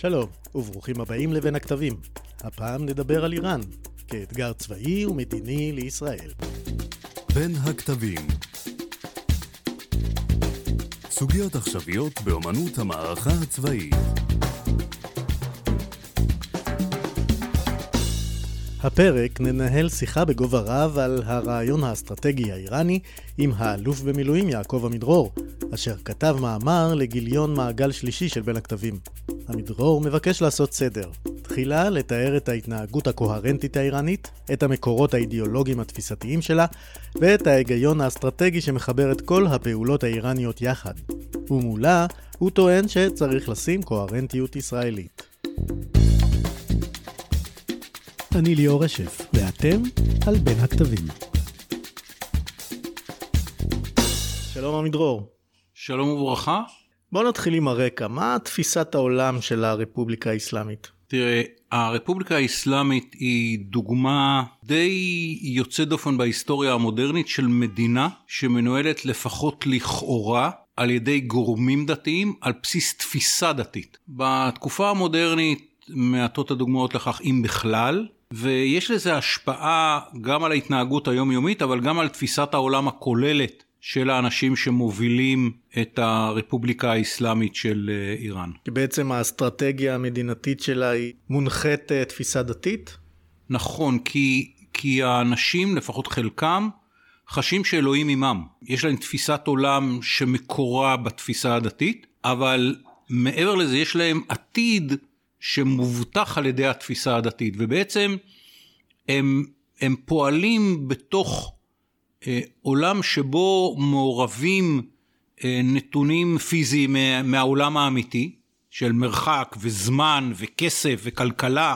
שלום, וברוכים הבאים לבין הכתבים. הפעם נדבר על איראן, כאתגר צבאי ומדיני לישראל. בין הכתבים סוגיות עכשוויות באמנות המערכה הצבאית הפרק ננהל שיחה בגובה רב על הרעיון האסטרטגי האיראני עם האלוף במילואים יעקב עמידרור, אשר כתב מאמר לגיליון מעגל שלישי של בין הכתבים. עמידרור מבקש לעשות סדר. תחילה לתאר את ההתנהגות הקוהרנטית האיראנית, את המקורות האידיאולוגיים התפיסתיים שלה, ואת ההיגיון האסטרטגי שמחבר את כל הפעולות האיראניות יחד. ומולה, הוא טוען שצריך לשים קוהרנטיות ישראלית. אני ליאור רשף, ואתם על בין הכתבים. שלום עמידרור. שלום וברכה. בוא נתחיל עם הרקע, מה תפיסת העולם של הרפובליקה האסלאמית? תראה, הרפובליקה האסלאמית היא דוגמה די יוצאת דופן בהיסטוריה המודרנית של מדינה שמנוהלת לפחות לכאורה על ידי גורמים דתיים על בסיס תפיסה דתית. בתקופה המודרנית מעטות הדוגמאות לכך אם בכלל, ויש לזה השפעה גם על ההתנהגות היומיומית אבל גם על תפיסת העולם הכוללת של האנשים שמובילים את הרפובליקה האסלאמית של אה, איראן. כי בעצם האסטרטגיה המדינתית שלה היא מונחית אה, תפיסה דתית? נכון, כי, כי האנשים, לפחות חלקם, חשים שאלוהים עמם. יש להם תפיסת עולם שמקורה בתפיסה הדתית, אבל מעבר לזה יש להם עתיד שמובטח על ידי התפיסה הדתית, ובעצם הם, הם פועלים בתוך עולם שבו מעורבים אה, נתונים פיזיים מה, מהעולם האמיתי, של מרחק וזמן וכסף וכלכלה,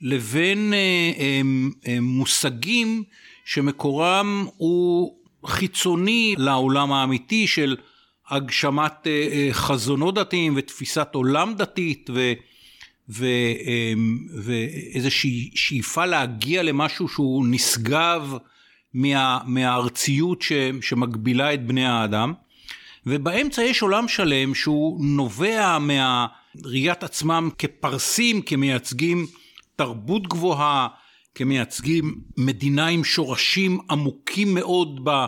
לבין אה, אה, אה, מושגים שמקורם הוא חיצוני לעולם האמיתי של הגשמת אה, אה, חזונות דתיים ותפיסת עולם דתית ו... ואיזושהי שאיפה להגיע למשהו שהוא נשגב מה, מהארציות ש, שמגבילה את בני האדם. ובאמצע יש עולם שלם שהוא נובע מהראיית עצמם כפרסים, כמייצגים תרבות גבוהה, כמייצגים מדינה עם שורשים עמוקים מאוד ב...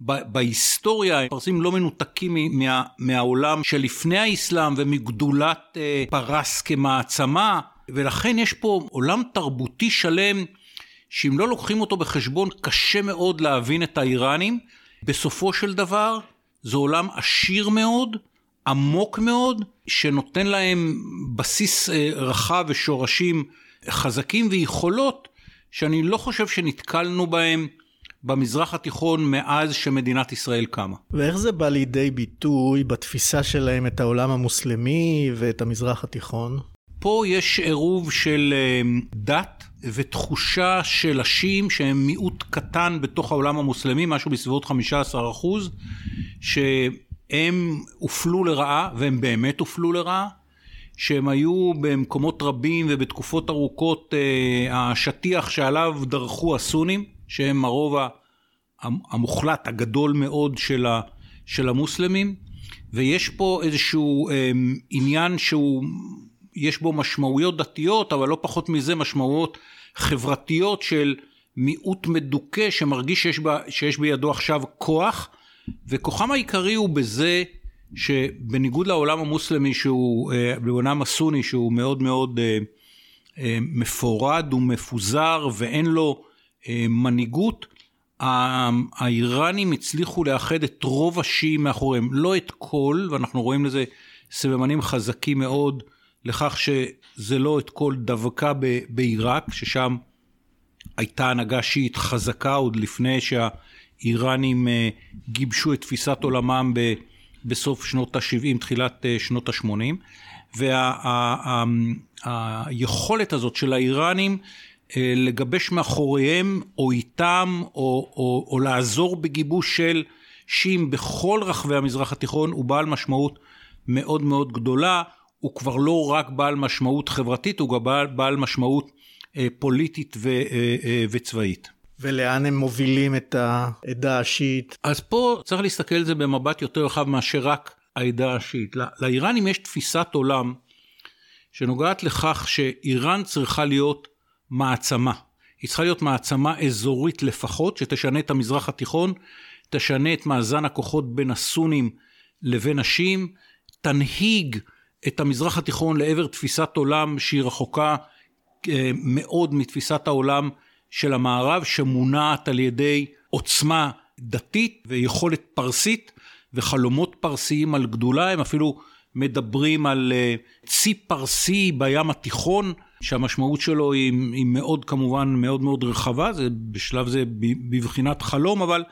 בהיסטוריה, פרסים לא מנותקים מה, מהעולם שלפני האסלאם ומגדולת אה, פרס כמעצמה, ולכן יש פה עולם תרבותי שלם שאם לא לוקחים אותו בחשבון קשה מאוד להבין את האיראנים. בסופו של דבר זה עולם עשיר מאוד, עמוק מאוד, שנותן להם בסיס אה, רחב ושורשים חזקים ויכולות שאני לא חושב שנתקלנו בהם במזרח התיכון מאז שמדינת ישראל קמה. ואיך זה בא לידי ביטוי בתפיסה שלהם את העולם המוסלמי ואת המזרח התיכון? פה יש עירוב של אה, דת ותחושה של השיעים שהם מיעוט קטן בתוך העולם המוסלמי, משהו בסביבות 15 אחוז, שהם הופלו לרעה, והם באמת הופלו לרעה, שהם היו במקומות רבים ובתקופות ארוכות אה, השטיח שעליו דרכו הסונים. שהם הרוב המוחלט הגדול מאוד של, של המוסלמים, ויש פה איזשהו אה, עניין שהוא, יש בו משמעויות דתיות, אבל לא פחות מזה משמעויות חברתיות של מיעוט מדוכא שמרגיש שיש, בה, שיש בידו עכשיו כוח, וכוחם העיקרי הוא בזה שבניגוד לעולם המוסלמי שהוא, אה, לעולם הסוני שהוא מאוד מאוד אה, אה, מפורד ומפוזר ואין לו מנהיגות, האיראנים הצליחו לאחד את רוב השיעים מאחוריהם, לא את כל, ואנחנו רואים לזה סממנים חזקים מאוד לכך שזה לא את כל דווקא בעיראק, ששם הייתה הנהגה שיעית חזקה עוד לפני שהאיראנים אה, גיבשו את תפיסת עולמם בסוף שנות ה-70, תחילת אה, שנות ה-80, והיכולת הזאת של האיראנים אה, לגבש מאחוריהם או איתם או, או, או לעזור בגיבוש של שיעים בכל רחבי המזרח התיכון הוא בעל משמעות מאוד מאוד גדולה, הוא כבר לא רק בעל משמעות חברתית, הוא גם בעל, בעל משמעות אה, פוליטית ו, אה, אה, וצבאית. ולאן הם מובילים את העדה השיעית? אז פה צריך להסתכל על זה במבט יותר רחב מאשר רק העדה השיעית. לאיראנים יש תפיסת עולם שנוגעת לכך שאיראן צריכה להיות מעצמה. היא צריכה להיות מעצמה אזורית לפחות, שתשנה את המזרח התיכון, תשנה את מאזן הכוחות בין הסונים לבין השיעים, תנהיג את המזרח התיכון לעבר תפיסת עולם שהיא רחוקה אה, מאוד מתפיסת העולם של המערב, שמונעת על ידי עוצמה דתית ויכולת פרסית וחלומות פרסיים על גדולה, הם אפילו מדברים על אה, צי פרסי בים התיכון, שהמשמעות שלו היא, היא מאוד כמובן מאוד מאוד רחבה, זה בשלב זה בבחינת חלום, אבל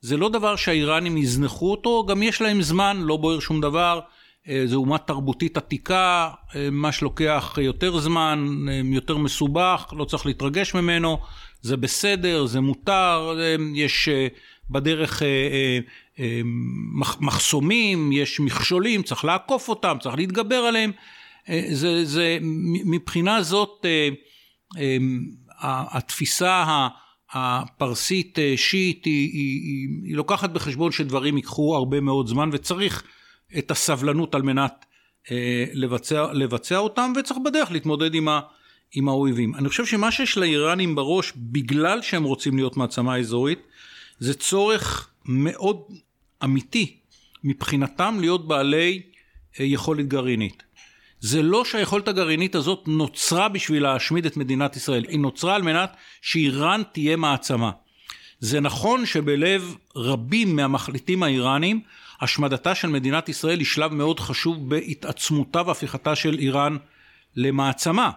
זה לא דבר שהאיראנים יזנחו אותו, גם יש להם זמן, לא בוער שום דבר. אה, זו אומה תרבותית עתיקה, אה, מה שלוקח יותר זמן, יותר מסובך, לא צריך להתרגש ממנו, זה בסדר, זה מותר, יש בדרך אה, מחסומים, יש מכשולים, צריך לעקוף אותם, צריך להתגבר עליהם. אה, זה, זה, מבחינה זאת, אה, התפיסה הפרסית שיעית היא, היא, היא, היא לוקחת בחשבון שדברים ייקחו הרבה מאוד זמן וצריך את הסבלנות על מנת לבצע, לבצע אותם וצריך בדרך להתמודד עם, ה, עם האויבים. אני חושב שמה שיש לאיראנים בראש בגלל שהם רוצים להיות מעצמה אזורית זה צורך מאוד אמיתי מבחינתם להיות בעלי אה, יכולת גרעינית. זה לא שהיכולת הגרעינית הזאת נוצרה בשביל להשמיד את מדינת ישראל, היא נוצרה על מנת שאיראן תהיה מעצמה. זה נכון שבלב רבים מהמחליטים האיראנים, השמדתה של מדינת ישראל היא שלב מאוד חשוב בהתעצמותה והפיכתה של איראן למעצמה.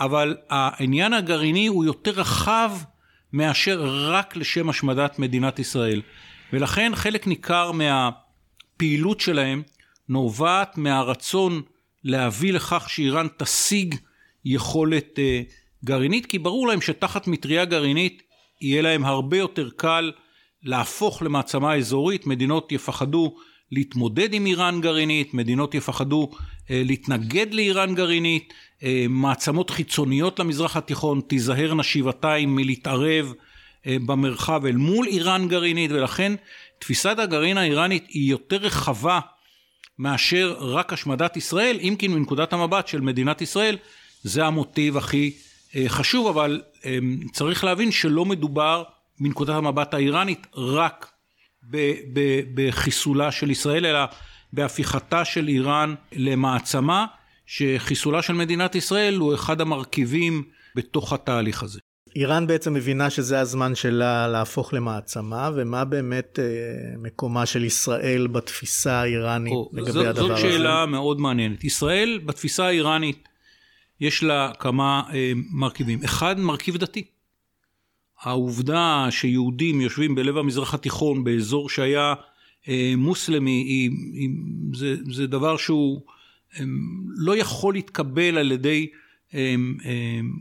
אבל העניין הגרעיני הוא יותר רחב מאשר רק לשם השמדת מדינת ישראל. ולכן חלק ניכר מהפעילות שלהם נובעת מהרצון להביא לכך שאיראן תשיג יכולת אה, גרעינית, כי ברור להם שתחת מטריה גרעינית יהיה להם הרבה יותר קל להפוך למעצמה אזורית, מדינות יפחדו להתמודד עם איראן גרעינית, מדינות יפחדו אה, להתנגד לאיראן גרעינית, אה, מעצמות חיצוניות למזרח התיכון תיזהרנה שבעתיים מלהתערב אה, במרחב אל מול איראן גרעינית, ולכן תפיסת הגרעין האיראנית היא יותר רחבה מאשר רק השמדת ישראל, אם כי מנקודת המבט של מדינת ישראל זה המוטיב הכי חשוב, אבל צריך להבין שלא מדובר מנקודת המבט האיראנית רק בחיסולה של ישראל, אלא בהפיכתה של איראן למעצמה, שחיסולה של מדינת ישראל הוא אחד המרכיבים בתוך התהליך הזה. איראן בעצם מבינה שזה הזמן שלה להפוך למעצמה, ומה באמת אה, מקומה של ישראל בתפיסה האיראנית או, לגבי זאת, הדבר זאת הזה? זאת שאלה מאוד מעניינת. ישראל בתפיסה האיראנית יש לה כמה אה, מרכיבים. אחד, מרכיב דתי. העובדה שיהודים יושבים בלב המזרח התיכון באזור שהיה אה, מוסלמי היא, היא, זה, זה דבר שהוא אה, לא יכול להתקבל על ידי אה,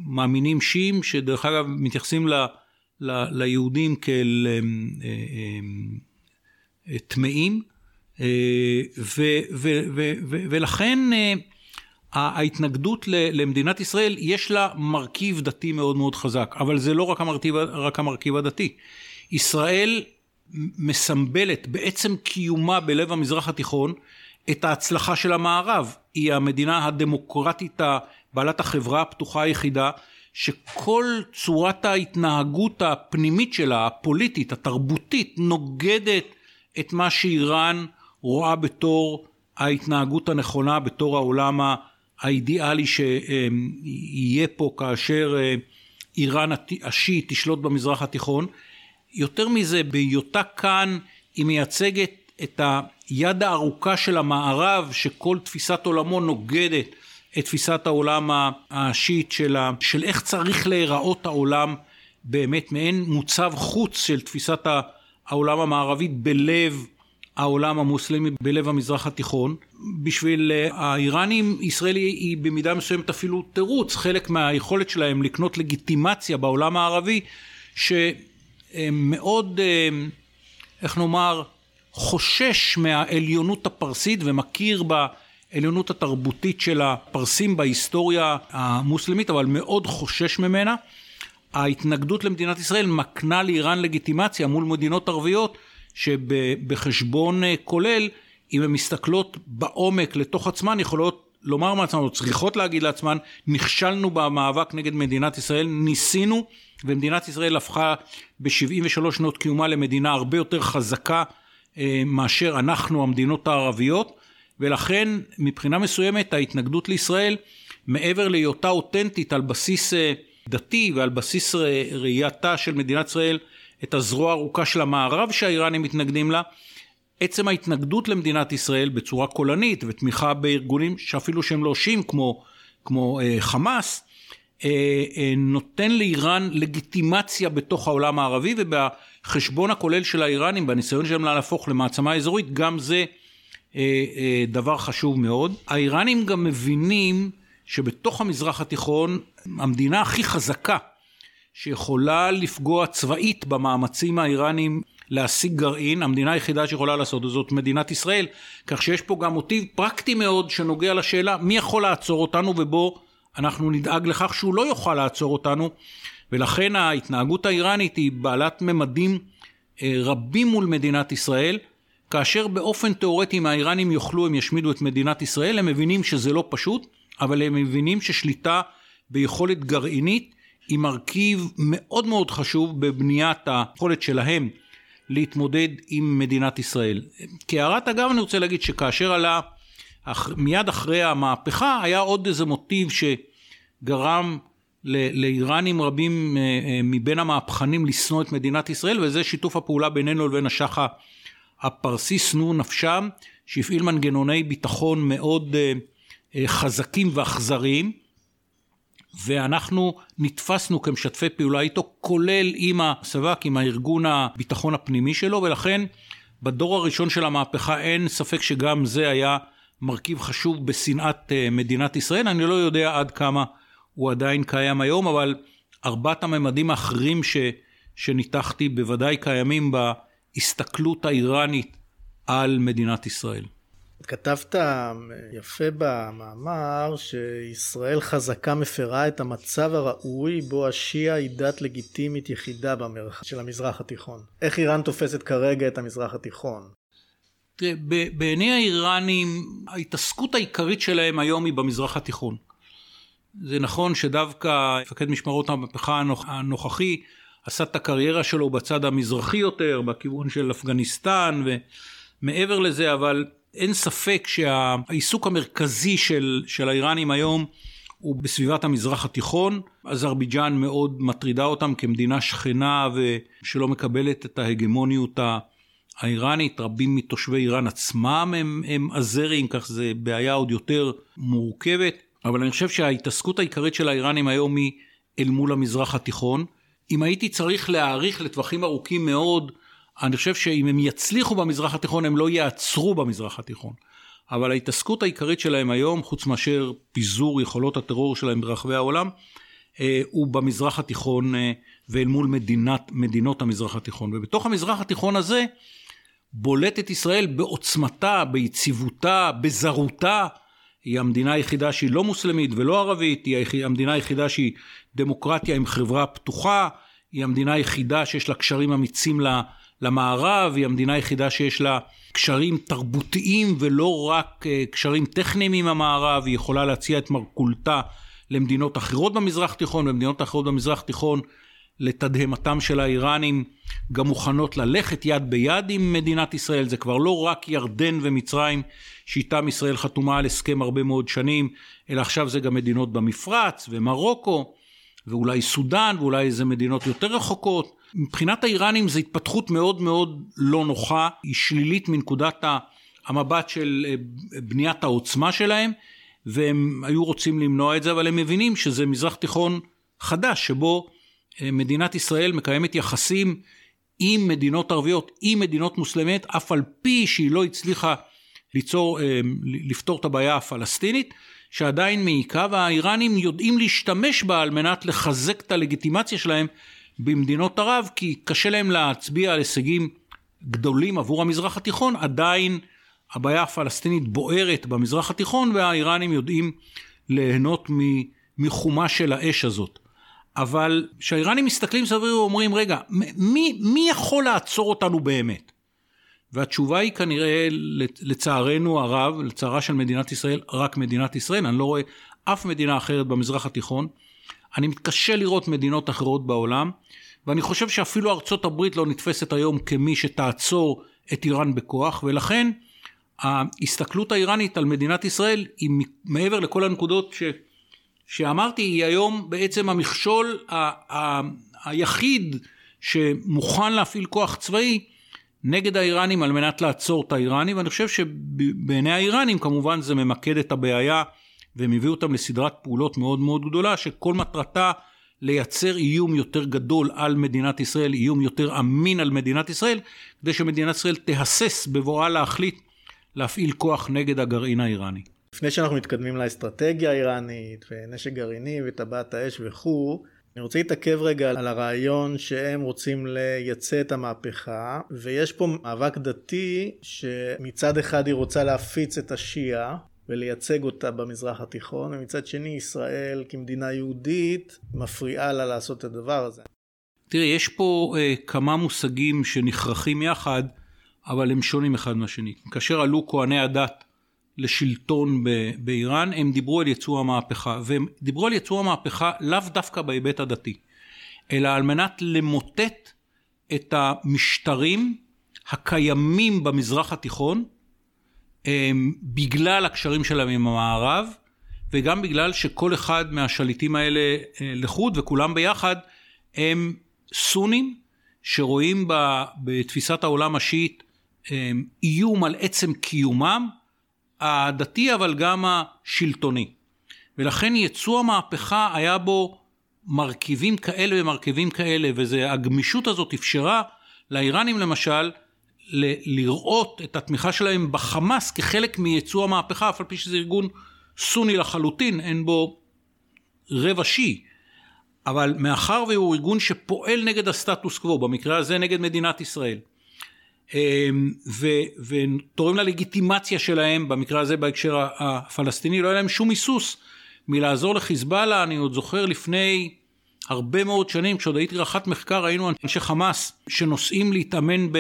מאמינים שיעים שדרך אגב מתייחסים ל, ל, ליהודים כאל טמאים ולכן ההתנגדות למדינת ישראל יש לה מרכיב דתי מאוד מאוד חזק, אבל זה לא רק המרכיב, רק המרכיב הדתי. ישראל מסמבלת בעצם קיומה בלב המזרח התיכון את ההצלחה של המערב. היא המדינה הדמוקרטית בעלת החברה הפתוחה היחידה, שכל צורת ההתנהגות הפנימית שלה, הפוליטית, התרבותית, נוגדת את מה שאיראן רואה בתור ההתנהגות הנכונה, בתור העולם האידיאלי שיהיה פה כאשר אה, איראן השיעית תשלוט במזרח התיכון. יותר מזה, בהיותה כאן היא מייצגת את היד הארוכה של המערב, שכל תפיסת עולמו נוגדת את תפיסת העולם השיעית של, של איך צריך להיראות העולם באמת, מעין מוצב חוץ של תפיסת העולם המערבית בלב העולם המוסלמי בלב המזרח התיכון. בשביל אה, האיראנים ישראל היא במידה מסוימת אפילו תירוץ, חלק מהיכולת שלהם לקנות לגיטימציה בעולם הערבי שמאוד, אה, איך נאמר, חושש מהעליונות הפרסית ומכיר בעליונות התרבותית של הפרסים בהיסטוריה המוסלמית, אבל מאוד חושש ממנה. ההתנגדות למדינת ישראל מקנה לאיראן לגיטימציה מול מדינות ערביות שבחשבון אה, כולל, אם הן מסתכלות בעומק לתוך עצמן, יכולות לומר מעצמן, או צריכות להגיד לעצמן, נכשלנו במאבק נגד מדינת ישראל, ניסינו, ומדינת ישראל הפכה ב-73 שנות קיומה למדינה הרבה יותר חזקה אה, מאשר אנחנו, המדינות הערביות, ולכן מבחינה מסוימת ההתנגדות לישראל, מעבר להיותה אותנטית על בסיס אה, דתי ועל בסיס ראייתה של מדינת ישראל את הזרוע הארוכה של המערב שהאיראנים מתנגדים לה, עצם ההתנגדות למדינת ישראל בצורה קולנית ותמיכה בארגונים שאפילו שהם לא שיעים כמו, כמו אה, חמאס, אה, אה, נותן לאיראן לגיטימציה בתוך העולם הערבי ובחשבון הכולל של האיראנים, בניסיון שלהם להפוך למעצמה אזורית, גם זה אה, אה, דבר חשוב מאוד. האיראנים גם מבינים שבתוך המזרח התיכון המדינה הכי חזקה שיכולה לפגוע צבאית במאמצים האיראנים להשיג גרעין, המדינה היחידה שיכולה לעשות זאת מדינת ישראל, כך שיש פה גם מוטיב פרקטי מאוד שנוגע לשאלה מי יכול לעצור אותנו ובו אנחנו נדאג לכך שהוא לא יוכל לעצור אותנו, ולכן ההתנהגות האיראנית היא בעלת ממדים אה, רבים מול מדינת ישראל, כאשר באופן תיאורטי אם האיראנים יוכלו הם ישמידו את מדינת ישראל, הם מבינים שזה לא פשוט, אבל הם מבינים ששליטה ביכולת גרעינית היא מרכיב מאוד מאוד חשוב בבניית היכולת שלהם להתמודד עם מדינת ישראל. כהערת אגב אני רוצה להגיד שכאשר עלה מיד אחרי המהפכה היה עוד איזה מוטיב שגרם לאיראנים רבים אה, אה, מבין המהפכנים לשנוא את מדינת ישראל וזה שיתוף הפעולה בינינו לבין השח הפרסי שנוא נפשם שהפעיל מנגנוני ביטחון מאוד אה, חזקים ואכזריים ואנחנו נתפסנו כמשתפי פעולה איתו, כולל עם הסב"כ, עם הארגון הביטחון הפנימי שלו, ולכן בדור הראשון של המהפכה אין ספק שגם זה היה מרכיב חשוב בשנאת אה, מדינת ישראל. אני לא יודע עד כמה הוא עדיין קיים היום, אבל ארבעת הממדים האחרים ש, שניתחתי בוודאי קיימים בהסתכלות האיראנית על מדינת ישראל. כתבת יפה במאמר שישראל חזקה מפרה את המצב הראוי בו השיעה היא דת לגיטימית יחידה במרחב של המזרח התיכון. איך איראן תופסת כרגע את המזרח התיכון? תראה, בעיני האיראנים ההתעסקות העיקרית שלהם היום היא במזרח התיכון. זה נכון שדווקא מפקד משמרות המהפכה הנוכחי עשה את הקריירה שלו בצד המזרחי יותר, בכיוון של אפגניסטן ומעבר לזה, אבל אין ספק שהעיסוק המרכזי של, של האיראנים היום הוא בסביבת המזרח התיכון. אזרבייג'אן מאוד מטרידה אותם כמדינה שכנה ושלא מקבלת את ההגמוניות האיראנית. רבים מתושבי איראן עצמם הם, הם אזרים, כך זה בעיה עוד יותר מורכבת. אבל אני חושב שההתעסקות העיקרית של האיראנים היום היא אל מול המזרח התיכון. אם הייתי צריך להעריך לטווחים ארוכים מאוד אני חושב שאם הם יצליחו במזרח התיכון הם לא יעצרו במזרח התיכון. אבל ההתעסקות העיקרית שלהם היום, חוץ מאשר פיזור יכולות הטרור שלהם ברחבי העולם, אה, הוא במזרח התיכון אה, ואל מול מדינת, מדינות המזרח התיכון. ובתוך המזרח התיכון הזה בולטת ישראל בעוצמתה, ביציבותה, בזרותה. היא המדינה היחידה שהיא לא מוסלמית ולא ערבית, היא המדינה היחידה שהיא דמוקרטיה עם חברה פתוחה, היא המדינה היחידה שיש לה קשרים אמיצים למערב, היא המדינה היחידה שיש לה קשרים תרבותיים ולא רק אה, קשרים טכניים עם המערב, היא יכולה להציע את מרכולתה למדינות אחרות במזרח התיכון, ומדינות אחרות במזרח התיכון לתדהמתם של האיראנים גם מוכנות ללכת יד ביד עם מדינת ישראל, זה כבר לא רק ירדן ומצרים שאיתם ישראל חתומה על הסכם הרבה מאוד שנים, אלא עכשיו זה גם מדינות במפרץ ומרוקו ואולי סודאן ואולי איזה מדינות יותר רחוקות. מבחינת האיראנים זו התפתחות מאוד מאוד לא נוחה, היא שלילית מנקודת המבט של אה, בניית העוצמה שלהם, והם היו רוצים למנוע את זה, אבל הם מבינים שזה מזרח תיכון חדש, שבו אה, מדינת ישראל מקיימת יחסים עם מדינות ערביות, עם מדינות מוסלמיות, אף על פי שהיא לא הצליחה ליצור, אה, לפתור את הבעיה הפלסטינית, שעדיין מעיקה, והאיראנים יודעים להשתמש בה על מנת לחזק את הלגיטימציה שלהם במדינות ערב, כי קשה להם להצביע על הישגים גדולים עבור המזרח התיכון, עדיין הבעיה הפלסטינית בוערת במזרח התיכון והאיראנים יודעים ליהנות מחומה של האש הזאת. אבל כשהאיראנים מסתכלים סביב ואומרים, רגע, מי, מי יכול לעצור אותנו באמת? והתשובה היא כנראה, לצערנו הרב, לצערה של מדינת ישראל, רק מדינת ישראל. אני לא רואה אף מדינה אחרת במזרח התיכון. אני מתקשה לראות מדינות אחרות בעולם, ואני חושב שאפילו ארצות הברית לא נתפסת היום כמי שתעצור את איראן בכוח, ולכן ההסתכלות האיראנית על מדינת ישראל היא מעבר לכל הנקודות ש, שאמרתי, היא היום בעצם המכשול ה, ה, היחיד שמוכן להפעיל כוח צבאי נגד האיראנים על מנת לעצור את האיראנים, ואני חושב שבעיני האיראנים כמובן זה ממקד את הבעיה והם הביאו אותם לסדרת פעולות מאוד מאוד גדולה, שכל מטרתה לייצר איום יותר גדול על מדינת ישראל, איום יותר אמין על מדינת ישראל, כדי שמדינת ישראל תהסס בבואה להחליט להפעיל כוח נגד הגרעין האיראני. לפני שאנחנו מתקדמים לאסטרטגיה האיראנית ונשק גרעיני וטבעת האש וכו', אני רוצה להתעכב רגע על הרעיון שהם רוצים לייצא את המהפכה ויש פה מאבק דתי שמצד אחד היא רוצה להפיץ את השיעה ולייצג אותה במזרח התיכון ומצד שני ישראל כמדינה יהודית מפריעה לה לעשות את הדבר הזה. תראה יש פה uh, כמה מושגים שנכרכים יחד אבל הם שונים אחד מהשני. כאשר עלו כהני הדת לשלטון באיראן, הם דיברו על יצוא המהפכה, והם דיברו על יצוא המהפכה לאו דווקא בהיבט הדתי, אלא על מנת למוטט את המשטרים הקיימים במזרח התיכון, בגלל הקשרים שלהם עם המערב, וגם בגלל שכל אחד מהשליטים האלה אה, לחוד וכולם ביחד הם סונים שרואים בתפיסת העולם השיעית איום על עצם קיומם הדתי אבל גם השלטוני. ולכן יצוא המהפכה היה בו מרכיבים כאלה ומרכיבים כאלה, והגמישות הזאת אפשרה לאיראנים למשל ל- לראות את התמיכה שלהם בחמאס כחלק מיצוא המהפכה, אף על פי שזה ארגון סוני לחלוטין, אין בו רבע שיעי. אבל מאחר והוא ארגון שפועל נגד הסטטוס קוו, במקרה הזה נגד מדינת ישראל, אמ, ותורם ללגיטימציה שלהם, במקרה הזה בהקשר הפלסטיני, לא היה להם שום היסוס מלעזור לחיזבאללה, אני עוד זוכר לפני הרבה מאוד שנים, כשעוד הייתי רח"ט מחקר, היינו אנשי חמאס שנוסעים להתאמן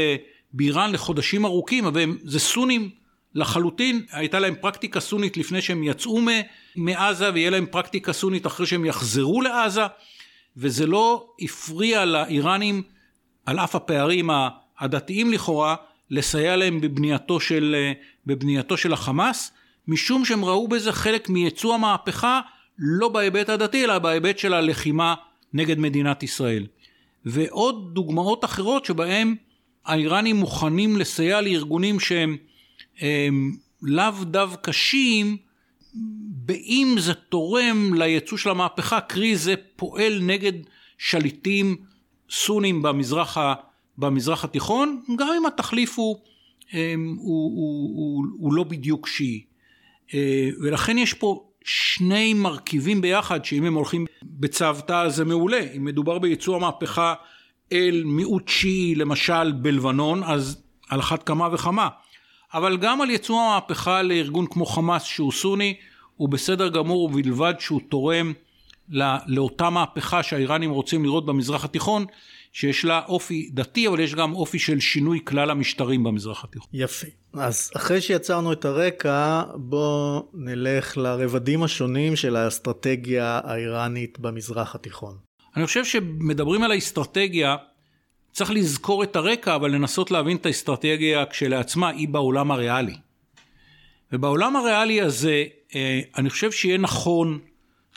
באיראן לחודשים ארוכים, אבל זה סונים לחלוטין, הייתה להם פרקטיקה סונית לפני שהם יצאו מעזה, ויהיה להם פרקטיקה סונית אחרי שהם יחזרו לעזה, וזה לא הפריע לאיראנים, על אף הפערים הדתיים לכאורה, לסייע להם בבנייתו של, בבנייתו של החמאס, משום שהם ראו בזה חלק מייצוא המהפכה, לא בהיבט הדתי, אלא בהיבט של הלחימה נגד מדינת ישראל. ועוד דוגמאות אחרות שבהם האיראנים מוכנים לסייע לארגונים שהם הם, לאו דווקא שיעים, באם זה תורם ליצוא של המהפכה, קרי זה פועל נגד שליטים סונים במזרח במזרח התיכון, גם אם התחליף הוא, הוא, הוא, הוא, הוא לא בדיוק שיעי. אה, ולכן יש פה שני מרכיבים ביחד, שאם הם הולכים בצוותא זה מעולה. אם מדובר בייצוא המהפכה אל מיעוט שיעי, למשל בלבנון, אז על אחת כמה וכמה. אבל גם על ייצוא המהפכה לארגון כמו חמאס שהוא סוני, הוא בסדר גמור ובלבד שהוא תורם לאותה מהפכה שהאיראנים רוצים לראות במזרח התיכון, שיש לה אופי דתי, אבל יש גם אופי של שינוי כלל המשטרים במזרח התיכון. יפה. אז אחרי שיצרנו את הרקע, בואו נלך לרבדים השונים של האסטרטגיה האיראנית במזרח התיכון. אני חושב שמדברים על האסטרטגיה, צריך לזכור את הרקע, אבל לנסות להבין את האסטרטגיה כשלעצמה, היא בעולם הריאלי. ובעולם הריאלי הזה, אה, אני חושב שיהיה נכון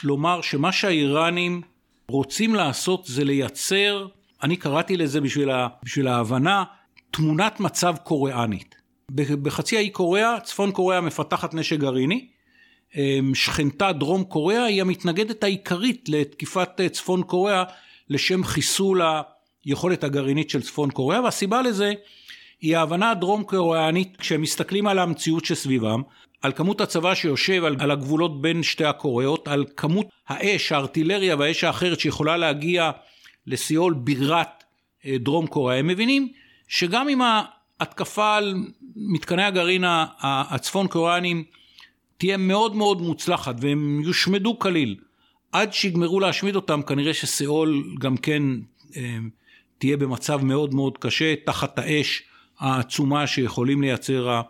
לומר שמה שהאיראנים רוצים לעשות זה לייצר אני קראתי לזה בשביל, ה, בשביל ההבנה, תמונת מצב קוריאנית. בחצי האי קוריאה, צפון קוריאה מפתחת נשק גרעיני, שכנתה דרום קוריאה היא המתנגדת העיקרית לתקיפת אה, צפון קוריאה לשם חיסול היכולת הגרעינית של צפון קוריאה, והסיבה לזה היא ההבנה הדרום קוריאנית כשהם מסתכלים על המציאות שסביבם, על כמות הצבא שיושב על, על הגבולות בין שתי הקוריאות, על כמות האש, הארטילריה והאש האחרת שיכולה להגיע לסיול בירת אה, דרום קוריאה, הם מבינים שגם אם ההתקפה על מתקני הגרעין הצפון קוריאנים תהיה מאוד מאוד מוצלחת והם יושמדו כליל, עד שיגמרו להשמיד אותם כנראה שסיאול גם כן אה, תהיה במצב מאוד מאוד קשה תחת האש העצומה שיכולים לייצר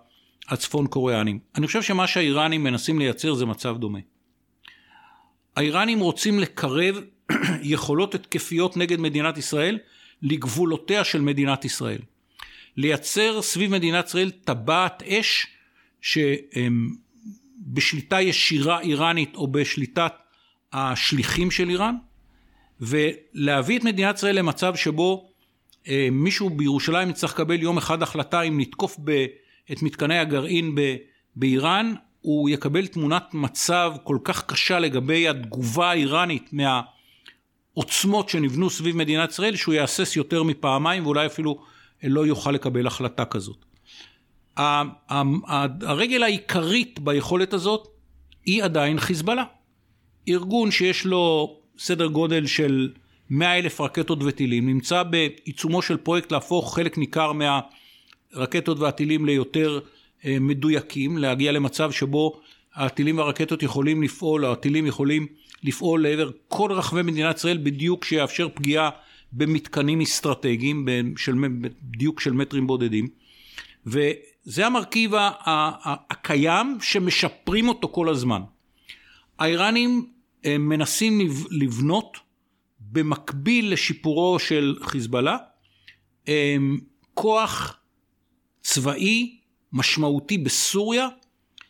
הצפון קוריאנים. אני חושב שמה שהאיראנים מנסים לייצר זה מצב דומה. האיראנים רוצים לקרב יכולות התקפיות נגד מדינת ישראל לגבולותיה של מדינת ישראל. לייצר סביב מדינת ישראל טבעת אש שבשליטה ישירה איראנית או בשליטת השליחים של איראן, ולהביא את מדינת ישראל למצב שבו אה, מישהו בירושלים יצטרך לקבל יום אחד החלטה אם לתקוף ב, את מתקני הגרעין ב, באיראן, הוא יקבל תמונת מצב כל כך קשה לגבי התגובה האיראנית מהעוצמות שנבנו סביב מדינת ישראל, שהוא יהסס יותר מפעמיים ואולי אפילו לא יוכל לקבל החלטה כזאת. הרגל העיקרית ביכולת הזאת היא עדיין חיזבאללה. ארגון שיש לו סדר גודל של 100 אלף רקטות וטילים, נמצא בעיצומו של פרויקט להפוך חלק ניכר מהרקטות והטילים ליותר אה, מדויקים, להגיע למצב שבו הטילים והרקטות יכולים לפעול, או הטילים יכולים לפעול לעבר כל רחבי מדינת ישראל בדיוק שיאפשר פגיעה במתקנים אסטרטגיים, בדיוק של מטרים בודדים. וזה המרכיב הקיים שמשפרים אותו כל הזמן. האיראנים אה, מנסים לבנות במקביל לשיפורו של חיזבאללה אה, כוח צבאי משמעותי בסוריה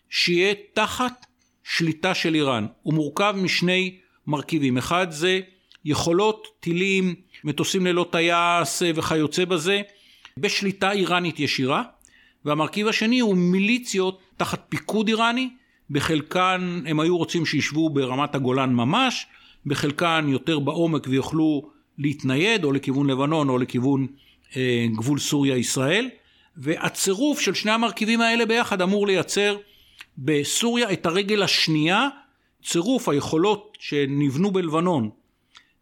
שיהיה תחת שליטה של איראן. הוא מורכב משני מרכיבים. אחד זה יכולות טילים, מטוסים ללא טייס וכיוצא בזה, בשליטה איראנית ישירה, והמרכיב השני הוא מיליציות תחת פיקוד איראני, בחלקן הם היו רוצים שישבו ברמת הגולן ממש, בחלקן יותר בעומק ויוכלו להתנייד או לכיוון לבנון או לכיוון אה, גבול סוריה-ישראל, והצירוף של שני המרכיבים האלה ביחד אמור לייצר בסוריה את הרגל השנייה, צירוף היכולות שנבנו בלבנון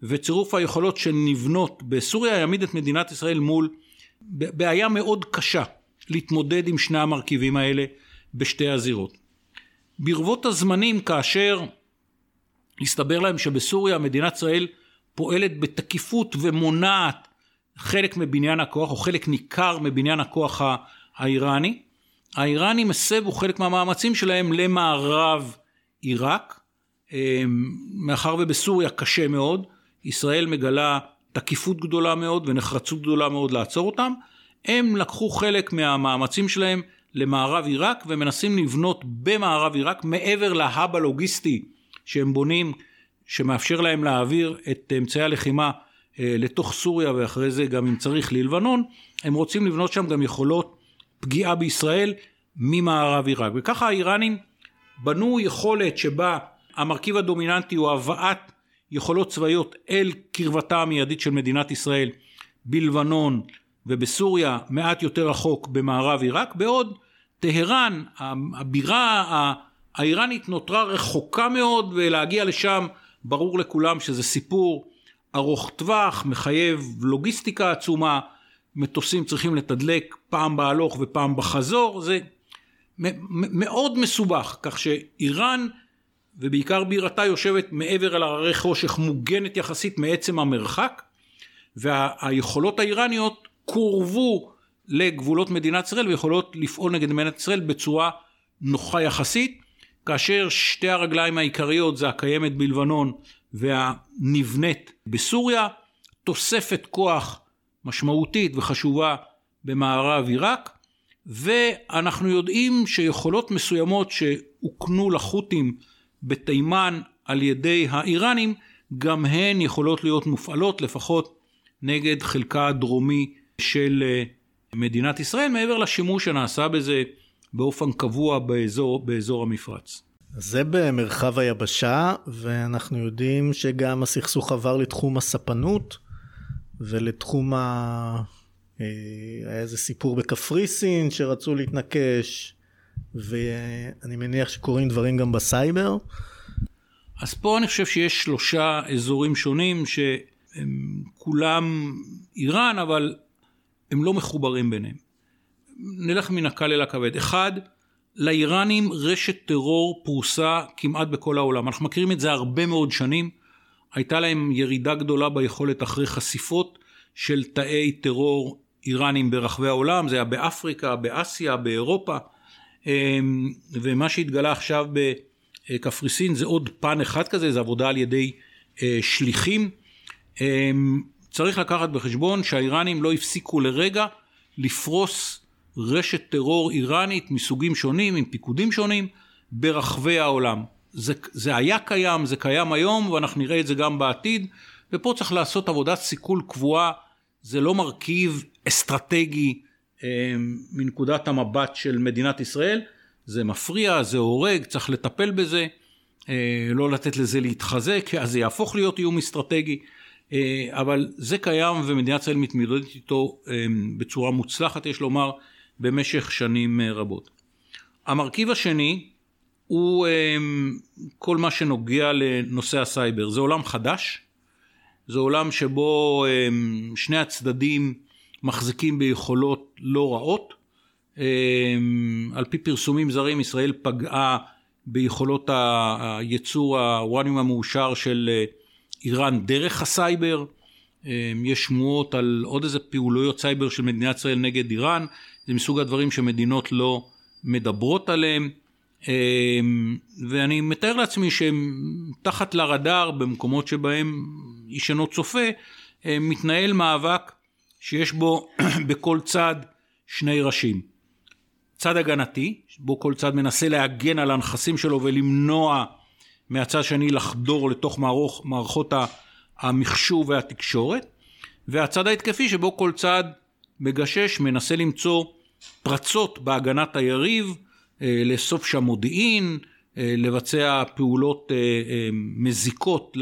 וצירוף היכולות שנבנות בסוריה יעמיד את מדינת ישראל מול בעיה מאוד קשה להתמודד עם שני המרכיבים האלה בשתי הזירות. ברבות הזמנים כאשר הסתבר להם שבסוריה מדינת ישראל פועלת בתקיפות ומונעת חלק מבניין הכוח או חלק ניכר מבניין הכוח האיראני, האיראנים הסבו חלק מהמאמצים שלהם למערב עיראק, אמ, מאחר ובסוריה קשה מאוד, ישראל מגלה תקיפות גדולה מאוד ונחרצות גדולה מאוד לעצור אותם, הם לקחו חלק מהמאמצים שלהם למערב עיראק ומנסים לבנות במערב עיראק מעבר להאב הלוגיסטי שהם בונים שמאפשר להם להעביר את אמצעי הלחימה אה, לתוך סוריה ואחרי זה גם אם צריך ללבנון, הם רוצים לבנות שם גם יכולות פגיעה בישראל ממערב עיראק. וככה האיראנים בנו יכולת שבה המרכיב הדומיננטי הוא הבאת יכולות צבאיות אל קרבתה המיידית של מדינת ישראל בלבנון ובסוריה מעט יותר רחוק במערב עיראק, בעוד טהרן, הבירה האיראנית נותרה רחוקה מאוד ולהגיע לשם ברור לכולם שזה סיפור ארוך טווח, מחייב לוגיסטיקה עצומה, מטוסים צריכים לתדלק פעם בהלוך ופעם בחזור, זה מאוד מסובך, כך שאיראן ובעיקר בירתה יושבת מעבר אל הררי חושך מוגנת יחסית מעצם המרחק והיכולות האיראניות קורבו לגבולות מדינת ישראל ויכולות לפעול נגד מדינת ישראל בצורה נוחה יחסית כאשר שתי הרגליים העיקריות זה הקיימת בלבנון והנבנית בסוריה תוספת כוח משמעותית וחשובה במערב עיראק ואנחנו יודעים שיכולות מסוימות שהוקנו לחות'ים בתימן על ידי האיראנים גם הן יכולות להיות מופעלות לפחות נגד חלקה הדרומי של אה, מדינת ישראל מעבר לשימוש שנעשה בזה באופן קבוע באזור, באזור המפרץ. זה במרחב היבשה, ואנחנו יודעים שגם הסכסוך עבר לתחום הספנות ולתחום ה... אה, היה איזה סיפור בקפריסין שרצו להתנקש, ואני מניח שקורים דברים גם בסייבר. אז פה אני חושב שיש שלושה אזורים שונים שהם כולם איראן, אבל הם לא מחוברים ביניהם. נלך מן הקל אל הכבד. אחד, לאיראנים רשת טרור פרוסה כמעט בכל העולם. אנחנו מכירים את זה הרבה מאוד שנים. הייתה להם ירידה גדולה ביכולת אחרי חשיפות של תאי טרור איראנים ברחבי העולם, זה היה באפריקה, באסיה, באירופה, אמ, ומה שהתגלה עכשיו בקפריסין זה עוד פן אחד כזה, זה עבודה על ידי אה, שליחים. צריך לקחת בחשבון שהאיראנים לא הפסיקו לרגע לפרוס רשת טרור איראנית מסוגים שונים, עם פיקודים שונים, ברחבי העולם. זה, זה היה קיים, זה קיים היום, ואנחנו נראה את זה גם בעתיד, ופה צריך לעשות עבודת סיכול קבועה, זה לא מרכיב אסטרטגי אה, מנקודת המבט של מדינת ישראל, זה מפריע, זה הורג, צריך לטפל בזה, אה, לא לתת לזה להתחזק, אז זה יהפוך להיות איום אסטרטגי. אה, אבל זה קיים ומדינת ישראל מתמודדת איתו אה, בצורה מוצלחת, יש לומר, במשך שנים אה, רבות. המרכיב השני הוא כל מה שנוגע לנושא הסייבר. זה עולם חדש, זה עולם שבו שני הצדדים מחזיקים ביכולות לא רעות. על פי פרסומים זרים, ישראל פגעה ביכולות ייצור האורניום המועשר של איראן דרך הסייבר. יש שמועות על עוד איזה פעולות סייבר של מדינת ישראל נגד איראן, זה מסוג הדברים שמדינות לא מדברות עליהם. ואני מתאר לעצמי שהם מתחת לרדאר במקומות שבהם איש אינו צופה, מתנהל מאבק שיש בו בכל צד שני ראשים. צד הגנתי, בו כל צד מנסה להגן על הנכסים שלו ולמנוע מהצד שני לחדור לתוך מערוך, מערכות המחשוב והתקשורת, והצד ההתקפי שבו כל צד מגשש, מנסה למצוא פרצות בהגנת היריב, אה, לאסוף שם מודיעין, אה, לבצע פעולות אה, מזיקות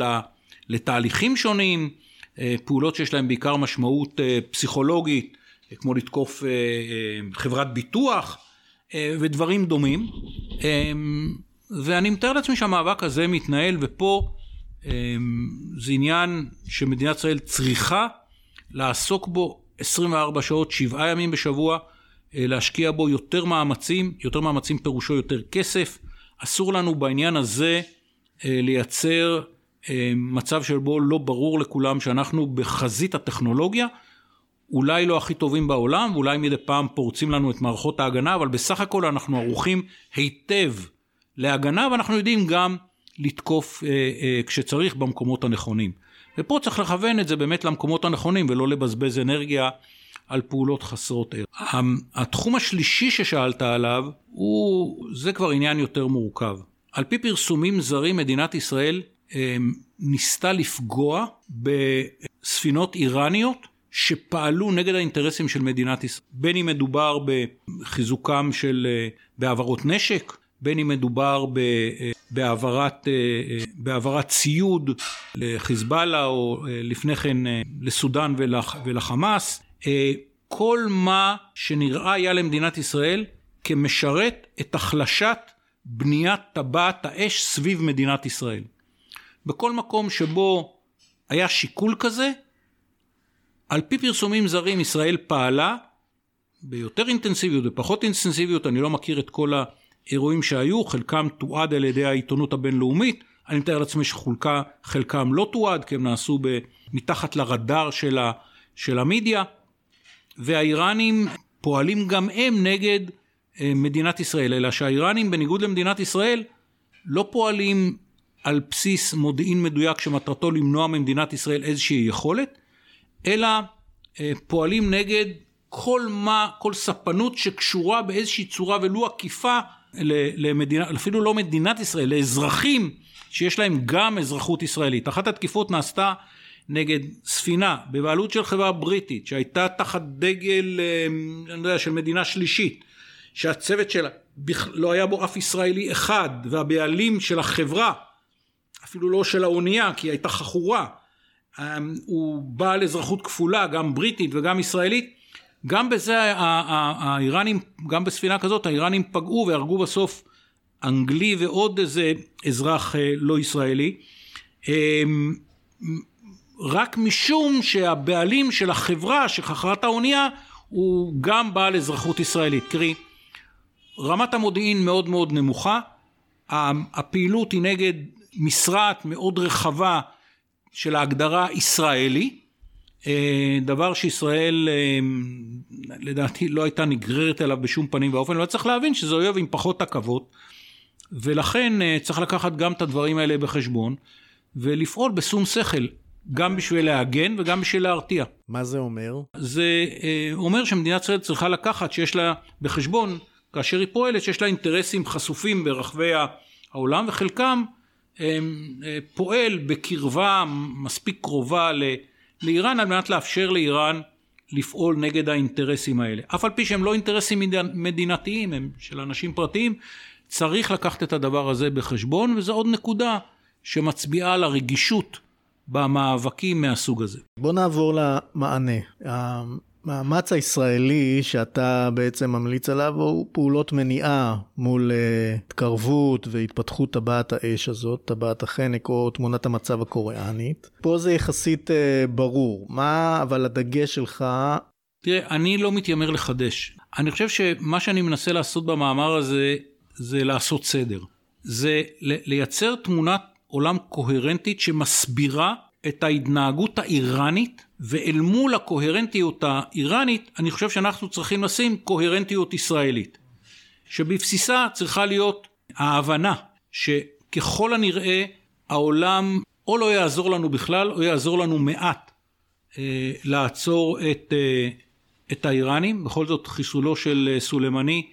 לתהליכים שונים, פעולות שיש להן בעיקר משמעות פסיכולוגית, כמו לתקוף חברת ביטוח ודברים דומים. ואני מתאר לעצמי שהמאבק הזה מתנהל, ופה אה, זה עניין שמדינת ישראל צריכה לעסוק בו 24 שעות, 7 ימים בשבוע, אה, להשקיע בו יותר מאמצים, יותר מאמצים פירושו יותר כסף. אסור לנו בעניין הזה אה, לייצר מצב שבו לא ברור לכולם שאנחנו בחזית הטכנולוגיה, אולי לא הכי טובים בעולם, ואולי מדי פעם פורצים לנו את מערכות ההגנה, אבל בסך הכל אנחנו ערוכים היטב להגנה, ואנחנו יודעים גם לתקוף אה, אה, כשצריך במקומות הנכונים. ופה צריך לכוון את זה באמת למקומות הנכונים ולא לבזבז אנרגיה על פעולות חסרות ערך. התחום השלישי ששאלת עליו, הוא, זה כבר עניין יותר מורכב. על פי פרסומים זרים, מדינת ישראל אה, ניסתה לפגוע בספינות איראניות שפעלו נגד האינטרסים של מדינת ישראל, בין אם מדובר בחיזוקם של, אה, בהעברות נשק, בין אם מדובר בהעברת, בהעברת ציוד לחיזבאללה או לפני כן לסודאן ולחמאס, כל מה שנראה היה למדינת ישראל כמשרת את החלשת בניית טבעת האש סביב מדינת ישראל. בכל מקום שבו היה שיקול כזה, על פי פרסומים זרים ישראל פעלה ביותר אינטנסיביות ופחות אינטנסיביות, אני לא מכיר את כל אירועים שהיו, חלקם תועד על ידי העיתונות הבינלאומית, אני מתאר לעצמי שחלקם לא תועד, כי הם נעשו מתחת לרדאר של, ה, של המדיה, והאיראנים פועלים גם הם נגד אה, מדינת ישראל, אלא שהאיראנים בניגוד למדינת ישראל לא פועלים על בסיס מודיעין מדויק שמטרתו למנוע ממדינת ישראל איזושהי יכולת, אלא אה, פועלים נגד כל מה, כל ספנות שקשורה באיזושהי צורה ולו עקיפה למדינה, אפילו לא מדינת ישראל, לאזרחים שיש להם גם אזרחות ישראלית. אחת התקיפות נעשתה נגד ספינה בבעלות של חברה בריטית שהייתה תחת דגל, אה, אני לא יודע, של מדינה שלישית, שהצוות שלה לא היה בו אף ישראלי אחד, והבעלים של החברה, אפילו לא של האונייה, כי היא הייתה חכורה, אה, הוא בעל אזרחות כפולה, גם בריטית וגם ישראלית, גם בזה האיראנים, גם בספינה כזאת, האיראנים פגעו והרגו בסוף אנגלי ועוד איזה אזרח אה, לא ישראלי. אמ, רק משום שהבעלים של החברה שחכרה את האונייה הוא גם בעל אזרחות ישראלית. קרי, רמת המודיעין מאוד מאוד נמוכה, הפעילות היא נגד משרעת מאוד רחבה של ההגדרה ישראלי, דבר שישראל אה, לדעתי לא הייתה נגררת אליו בשום פנים ואופן, אבל צריך להבין שזה אויב עם פחות עכבות, ולכן אה, צריך לקחת גם את הדברים האלה בחשבון, ולפעול בשום שכל, גם בשביל להגן וגם בשביל להרתיע. מה זה אומר? זה אומר שמדינת ישראל צריכה לקחת שיש לה בחשבון, כאשר היא פועלת, שיש לה אינטרסים חשופים ברחבי העולם, וחלקם פועל בקרבה מספיק קרובה ל... לאיראן על מנת לאפשר לאיראן לפעול נגד האינטרסים האלה. אף על פי שהם לא אינטרסים מדינתיים, הם של אנשים פרטיים, צריך לקחת את הדבר הזה בחשבון, וזו עוד נקודה שמצביעה על הרגישות במאבקים מהסוג הזה. בוא נעבור למענה. המאמץ הישראלי שאתה בעצם ממליץ עליו הוא פעולות מניעה מול uh, התקרבות והתפתחות טבעת האש הזאת, טבעת החנק או תמונת המצב הקוריאנית. פה זה יחסית uh, ברור. מה אבל הדגש שלך? תראה, אני לא מתיימר לחדש. אני חושב שמה שאני מנסה לעשות במאמר הזה זה לעשות סדר. זה לייצר תמונת עולם קוהרנטית שמסבירה את ההתנהגות האיראנית ואל מול הקוהרנטיות האיראנית, אני חושב שאנחנו צריכים לשים קוהרנטיות ישראלית. שבבסיסה צריכה להיות ההבנה שככל הנראה העולם או לא יעזור לנו בכלל או יעזור לנו מעט אה, לעצור את, אה, את האיראנים. בכל זאת חיסולו של אה, סולימני,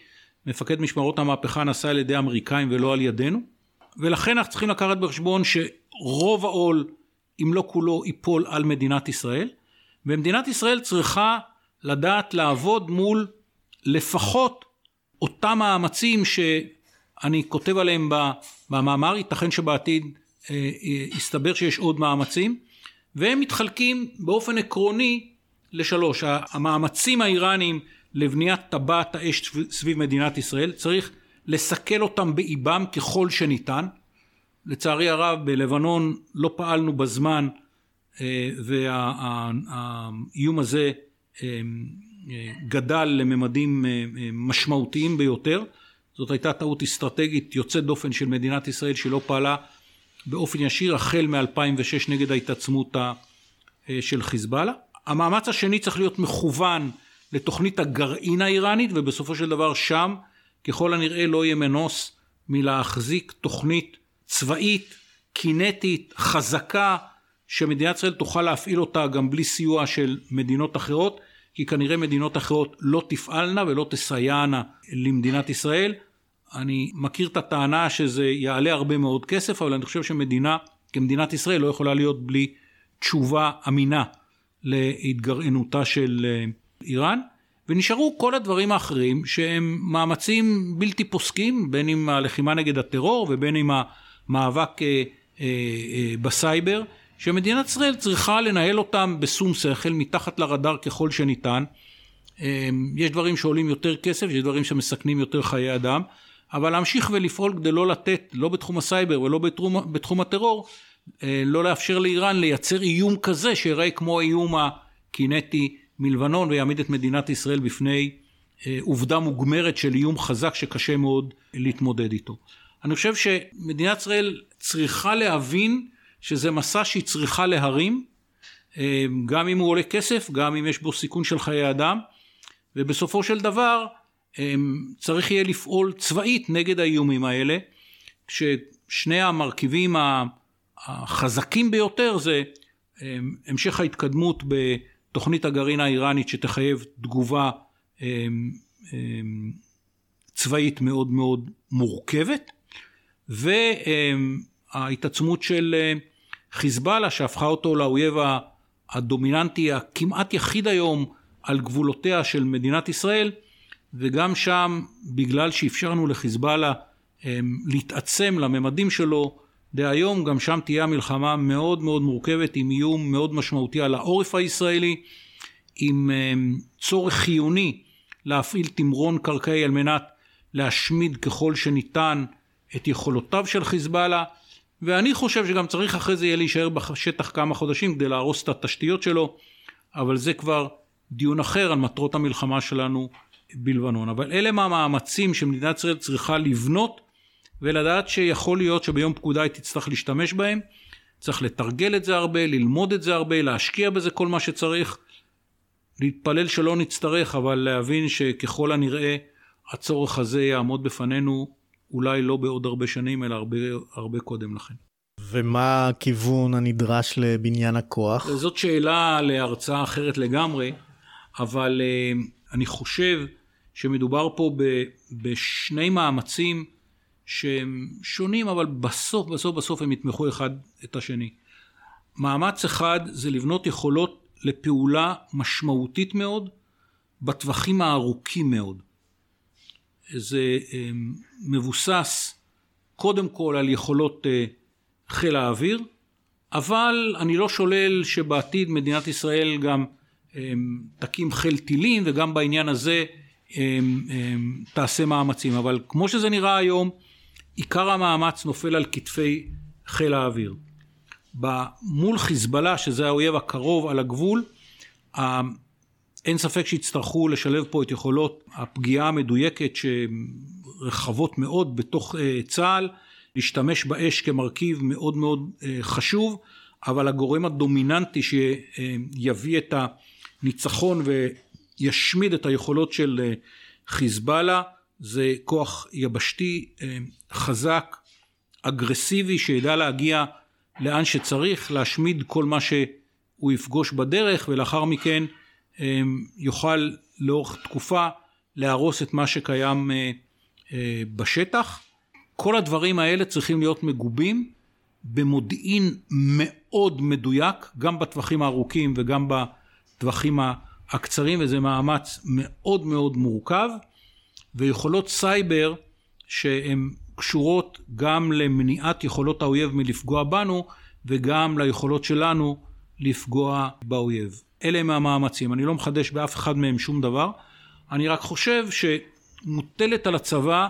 מפקד משמרות המהפכה נעשה על ידי האמריקאים ולא על ידינו. ולכן אנחנו צריכים לקחת בחשבון שרוב העול אם לא כולו, ייפול על מדינת ישראל, ומדינת ישראל צריכה לדעת לעבוד מול לפחות אותם מאמצים שאני כותב עליהם במאמר, ייתכן שבעתיד אה, אה, יסתבר שיש עוד מאמצים, והם מתחלקים באופן עקרוני לשלוש. המאמצים האיראניים לבניית טבעת האש סביב מדינת ישראל, צריך לסכל אותם באיבם ככל שניתן. לצערי הרב בלבנון לא פעלנו בזמן אה, והאיום הזה אה, אה, גדל לממדים משמעותיים ביותר. זאת הייתה טעות אסטרטגית יוצאת דופן של מדינת ישראל שלא פעלה באופן ישיר החל מ-2006 נגד ההתעצמות של חיזבאללה. המאמץ השני צריך להיות מכוון לתוכנית הגרעין האיראנית ובסופו של דבר שם ככל הנראה לא יהיה מנוס מלהחזיק תוכנית צבאית, קינטית, חזקה, שמדינת ישראל תוכל להפעיל אותה גם בלי סיוע של מדינות אחרות, כי כנראה מדינות אחרות לא תפעלנה ולא תסייענה למדינת ישראל. אני מכיר את הטענה שזה יעלה הרבה מאוד כסף, אבל אני חושב שמדינה כמדינת ישראל לא יכולה להיות בלי תשובה אמינה להתגרענותה של אה, איראן. ונשארו כל הדברים האחרים שהם מאמצים בלתי פוסקים, בין אם הלחימה נגד הטרור ובין אם מאבק אה, אה, אה, בסייבר, שמדינת ישראל צריכה לנהל אותם בשום שכל, מתחת לרדאר ככל שניתן. אה, יש דברים שעולים יותר כסף, יש דברים שמסכנים יותר חיי אדם, אבל להמשיך ולפעול כדי לא לתת, לא בתחום הסייבר ולא בתחום, בתחום הטרור, אה, לא לאפשר לאיראן לייצר איום כזה שיראה כמו האיום הקינטי מלבנון ויעמיד את מדינת ישראל בפני אה, עובדה מוגמרת של איום חזק שקשה מאוד להתמודד איתו. אני חושב שמדינת ישראל צריכה להבין שזה מסע שהיא צריכה להרים, אה, גם אם הוא עולה כסף, גם אם יש בו סיכון של חיי אדם, ובסופו של דבר אה, צריך יהיה לפעול צבאית נגד האיומים האלה, כששני המרכיבים החזקים ביותר זה אה, המשך ההתקדמות בתוכנית הגרעין האיראנית שתחייב תגובה צבאית מאוד מאוד מורכבת, וההתעצמות של אה, חיזבאללה שהפכה אותו לאויב הדומיננטי הכמעט יחיד היום על גבולותיה של מדינת ישראל וגם שם בגלל שאפשרנו לחיזבאללה להתעצם לממדים שלו דהיום גם שם תהיה המלחמה מאוד מאוד מורכבת עם איום מאוד משמעותי על העורף הישראלי עם צורך חיוני להפעיל תמרון קרקעי על מנת להשמיד ככל שניתן את יכולותיו של חיזבאללה, ואני חושב שגם צריך אחרי זה יהיה להישאר בשטח כמה חודשים כדי להרוס את התשתיות שלו, אבל זה כבר דיון אחר על מטרות המלחמה שלנו בלבנון. אבל אלה מהמאמצים שמדינת ישראל צריכה לבנות ולדעת שיכול להיות שביום פקודה היא תצטרך להשתמש בהם. צריך לתרגל את זה הרבה, ללמוד את זה הרבה, להשקיע בזה כל מה שצריך, להתפלל שלא נצטרך, אבל להבין שככל הנראה הצורך הזה יעמוד בפנינו אולי לא בעוד הרבה שנים, אלא הרבה, הרבה קודם לכן. ומה הכיוון הנדרש לבניין הכוח? זאת שאלה להרצאה אחרת לגמרי, אבל uh, אני חושב שמדובר פה ב, בשני מאמצים שהם שונים, אבל בסוף, בסוף, בסוף הם יתמכו אחד את השני. מאמץ אחד זה לבנות יכולות לפעולה משמעותית מאוד בטווחים הארוכים מאוד. זה אה, מבוסס קודם כל על יכולות אה, חיל האוויר, אבל אני לא שולל שבעתיד מדינת ישראל גם אה, תקים חיל טילים וגם בעניין הזה תעשה מאמצים. אבל כמו שזה נראה היום, עיקר המאמץ נופל על כתפי חיל האוויר. מול חיזבאללה, שזה האויב הקרוב על הגבול, אין ספק שיצטרכו לשלב פה את יכולות הפגיעה המדויקת שרחבות מאוד בתוך אה, צה"ל, להשתמש באש כמרכיב מאוד מאוד אה, חשוב, אבל הגורם הדומיננטי שיביא את הניצחון וישמיד את היכולות של אה, חיזבאללה זה כוח יבשתי חזק, אגרסיבי, שידע להגיע לאן שצריך, להשמיד כל מה שהוא יפגוש בדרך ולאחר מכן יוכל לאורך תקופה להרוס את מה שקיים אה, אה, בשטח. כל הדברים האלה צריכים להיות מגובים במודיעין מאוד מדויק, גם בטווחים הארוכים וגם בטווחים הקצרים, וזה מאמץ מאוד מאוד מורכב, ויכולות סייבר שהן קשורות גם למניעת יכולות האויב מלפגוע בנו, וגם ליכולות שלנו לפגוע באויב. אלה הם המאמצים, אני לא מחדש באף אחד מהם שום דבר, אני רק חושב שמוטלת על הצבא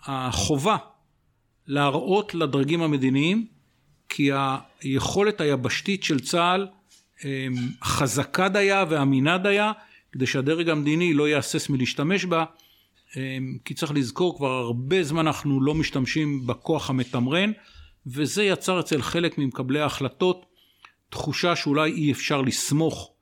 החובה להראות לדרגים המדיניים כי היכולת היבשתית של צה"ל אמ, חזקה דייה ואמינה דייה כדי שהדרג המדיני לא יהסס מלהשתמש בה אמ, כי צריך לזכור כבר הרבה זמן אנחנו לא משתמשים בכוח המתמרן וזה יצר אצל חלק ממקבלי ההחלטות תחושה שאולי אי אפשר לסמוך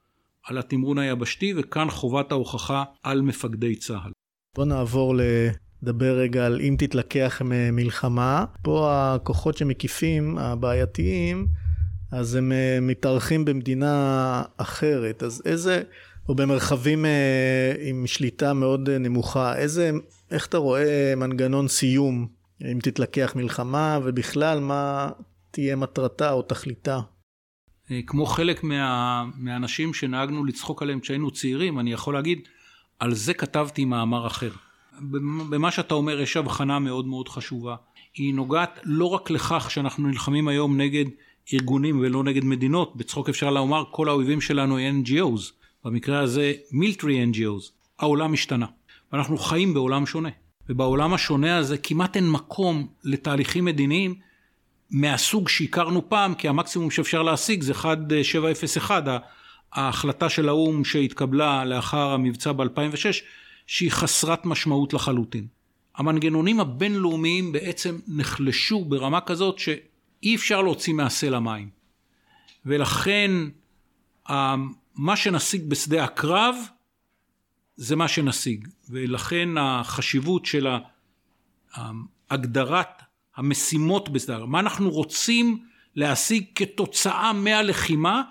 על התמרון היבשתי, וכאן חובת ההוכחה על מפקדי צה"ל. בוא נעבור לדבר רגע על אם תתלקח מלחמה. פה הכוחות שמקיפים, הבעייתיים, אז הם אה, מתארחים במדינה אחרת. אז איזה, או במרחבים אה, עם שליטה מאוד אה, נמוכה, איזה, איך אתה רואה מנגנון סיום, אם תתלקח מלחמה, ובכלל מה תהיה מטרתה או תכליתה? אה, כמו חלק מה, מהאנשים שנהגנו לצחוק עליהם כשהיינו צעירים, אני יכול להגיד, על זה כתבתי מאמר אחר. במה שאתה אומר יש הבחנה מאוד מאוד חשובה. היא נוגעת לא רק לכך שאנחנו נלחמים היום נגד ארגונים ולא נגד מדינות, בצחוק אפשר לומר כל האויבים שלנו הם NGOs, במקרה הזה מילטרי NGOs, העולם השתנה. ואנחנו חיים בעולם שונה. ובעולם השונה הזה כמעט אין מקום לתהליכים מדיניים מהסוג שהכרנו פעם, כי המקסימום שאפשר להשיג זה 1701, ההחלטה של האו"ם שהתקבלה לאחר המבצע ב-2006, שהיא חסרת משמעות לחלוטין. המנגנונים הבינלאומיים בעצם נחלשו ברמה כזאת שאי אפשר להוציא מהסלע מים. ולכן מה שנשיג בשדה הקרב זה מה שנשיג. ולכן החשיבות של הגדרת המשימות בסדר, מה אנחנו רוצים להשיג כתוצאה מהלחימה,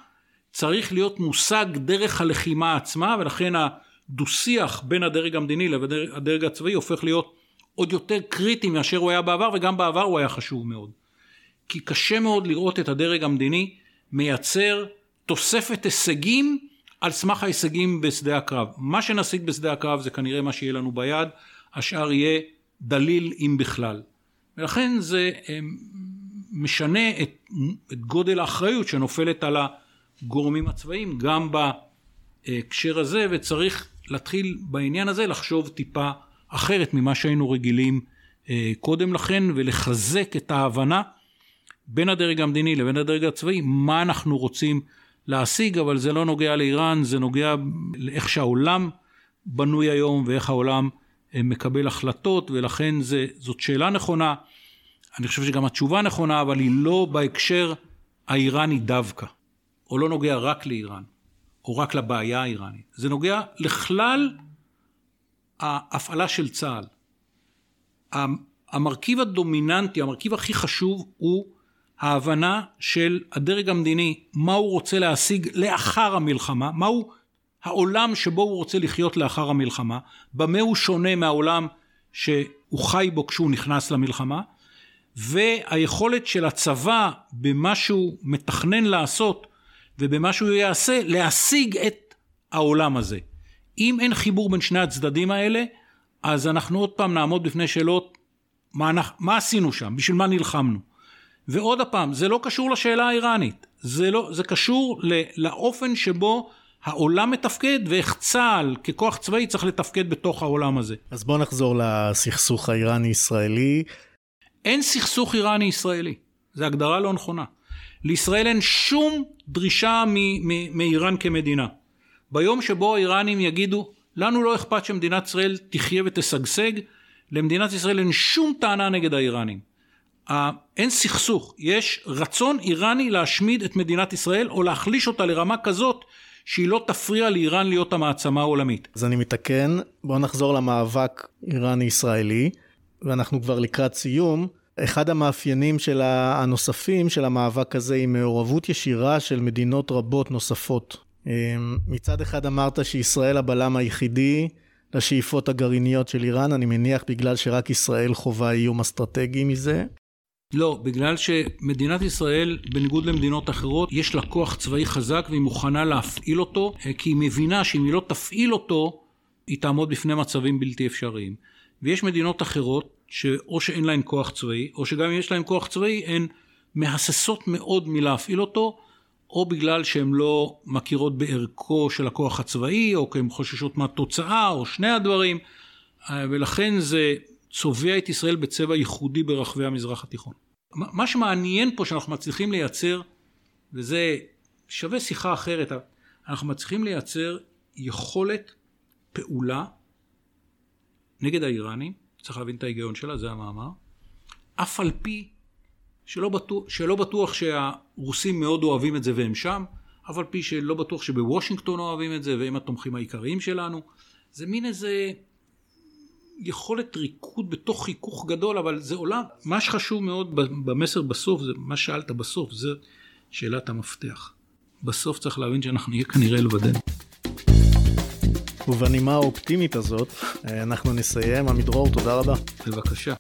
צריך להיות מושג דרך הלחימה עצמה, ולכן הדו-שיח בין הדרג המדיני לבין הדרג הצבאי הופך להיות עוד יותר קריטי מאשר הוא היה בעבר, וגם בעבר הוא היה חשוב מאוד. כי קשה מאוד לראות את הדרג המדיני מייצר תוספת הישגים על סמך ההישגים בשדה הקרב. מה שנשיג בשדה הקרב זה כנראה מה שיהיה לנו ביד, השאר יהיה דליל אם בכלל. ולכן זה אה, משנה את, את גודל האחריות שנופלת על הגורמים הצבאיים גם בהקשר הזה וצריך להתחיל בעניין הזה לחשוב טיפה אחרת ממה שהיינו רגילים אה, קודם לכן ולחזק את ההבנה בין הדרג המדיני לבין הדרג הצבאי מה אנחנו רוצים להשיג אבל זה לא נוגע לאיראן זה נוגע לאיך שהעולם בנוי היום ואיך העולם מקבל החלטות ולכן זה, זאת שאלה נכונה. אני חושב שגם התשובה נכונה, אבל היא לא בהקשר האיראני דווקא, או לא נוגע רק לאיראן, או רק לבעיה האיראנית, זה נוגע לכלל ההפעלה של צה"ל. המרכיב הדומיננטי, המרכיב הכי חשוב הוא ההבנה של הדרג המדיני, מה הוא רוצה להשיג לאחר המלחמה, מהו העולם שבו הוא רוצה לחיות לאחר המלחמה, במה הוא שונה מהעולם שהוא חי בו כשהוא נכנס למלחמה, והיכולת של הצבא במה שהוא מתכנן לעשות ובמה שהוא יעשה, להשיג את העולם הזה. אם אין חיבור בין שני הצדדים האלה, אז אנחנו עוד פעם נעמוד בפני שאלות מה, מה עשינו שם, בשביל מה נלחמנו. ועוד פעם, זה לא קשור לשאלה האיראנית, זה, לא, זה קשור ל, לאופן שבו העולם מתפקד ואיך צה"ל ככוח צבאי צריך לתפקד בתוך העולם הזה. אז בואו נחזור לסכסוך האיראני-ישראלי. אין סכסוך איראני-ישראלי, זו הגדרה לא נכונה. לישראל אין שום דרישה מאיראן כמדינה. ביום שבו האיראנים יגידו, לנו לא אכפת שמדינת ישראל תחיה ותשגשג, למדינת ישראל אין שום טענה נגד האיראנים. אין סכסוך, יש רצון איראני להשמיד את מדינת ישראל או להחליש אותה לרמה כזאת שהיא לא תפריע לאיראן להיות המעצמה העולמית. אז אני מתקן, בואו נחזור למאבק איראני-ישראלי, ואנחנו כבר לקראת סיום. אחד המאפיינים של הנוספים של המאבק הזה היא מעורבות ישירה של מדינות רבות נוספות. אמ, מצד אחד אמרת שישראל הבלם היחידי לשאיפות הגרעיניות של איראן, אני מניח בגלל שרק ישראל חווה איום אסטרטגי מזה. לא, בגלל שמדינת ישראל, בניגוד למדינות אחרות, יש לה כוח צבאי חזק והיא מוכנה להפעיל אותו, אה, כי היא מבינה שאם היא לא תפעיל אותו, היא תעמוד בפני מצבים בלתי אפשריים. ויש מדינות אחרות, שאו שאין להן כוח צבאי, או שגם אם יש להן כוח צבאי, הן מהססות מאוד מלהפעיל אותו, או בגלל שהן לא מכירות בערכו של הכוח הצבאי, או כי הן חוששות מהתוצאה, או שני הדברים, אה, ולכן זה צובע את ישראל בצבע ייחודי ברחבי המזרח התיכון. מה שמעניין פה שאנחנו מצליחים לייצר, וזה שווה שיחה אחרת, אנחנו מצליחים לייצר יכולת פעולה נגד האיראנים, צריך להבין את ההיגיון שלה, זה המאמר, אף על פי שלא בטוח, שלא בטוח שהרוסים מאוד אוהבים את זה והם שם, אף על פי שלא בטוח שבוושינגטון אוהבים את זה והם התומכים העיקריים שלנו. זה מין איזה יכולת ריקוד בתוך חיכוך גדול, אבל זה עולם. מה שחשוב מאוד במסר בסוף, זה מה שאלת בסוף, זה שאלת המפתח. בסוף צריך להבין שאנחנו נהיה כנראה לבדנו. ובנימה האופטימית הזאת, אנחנו נסיים. עמידרור, תודה רבה. בבקשה.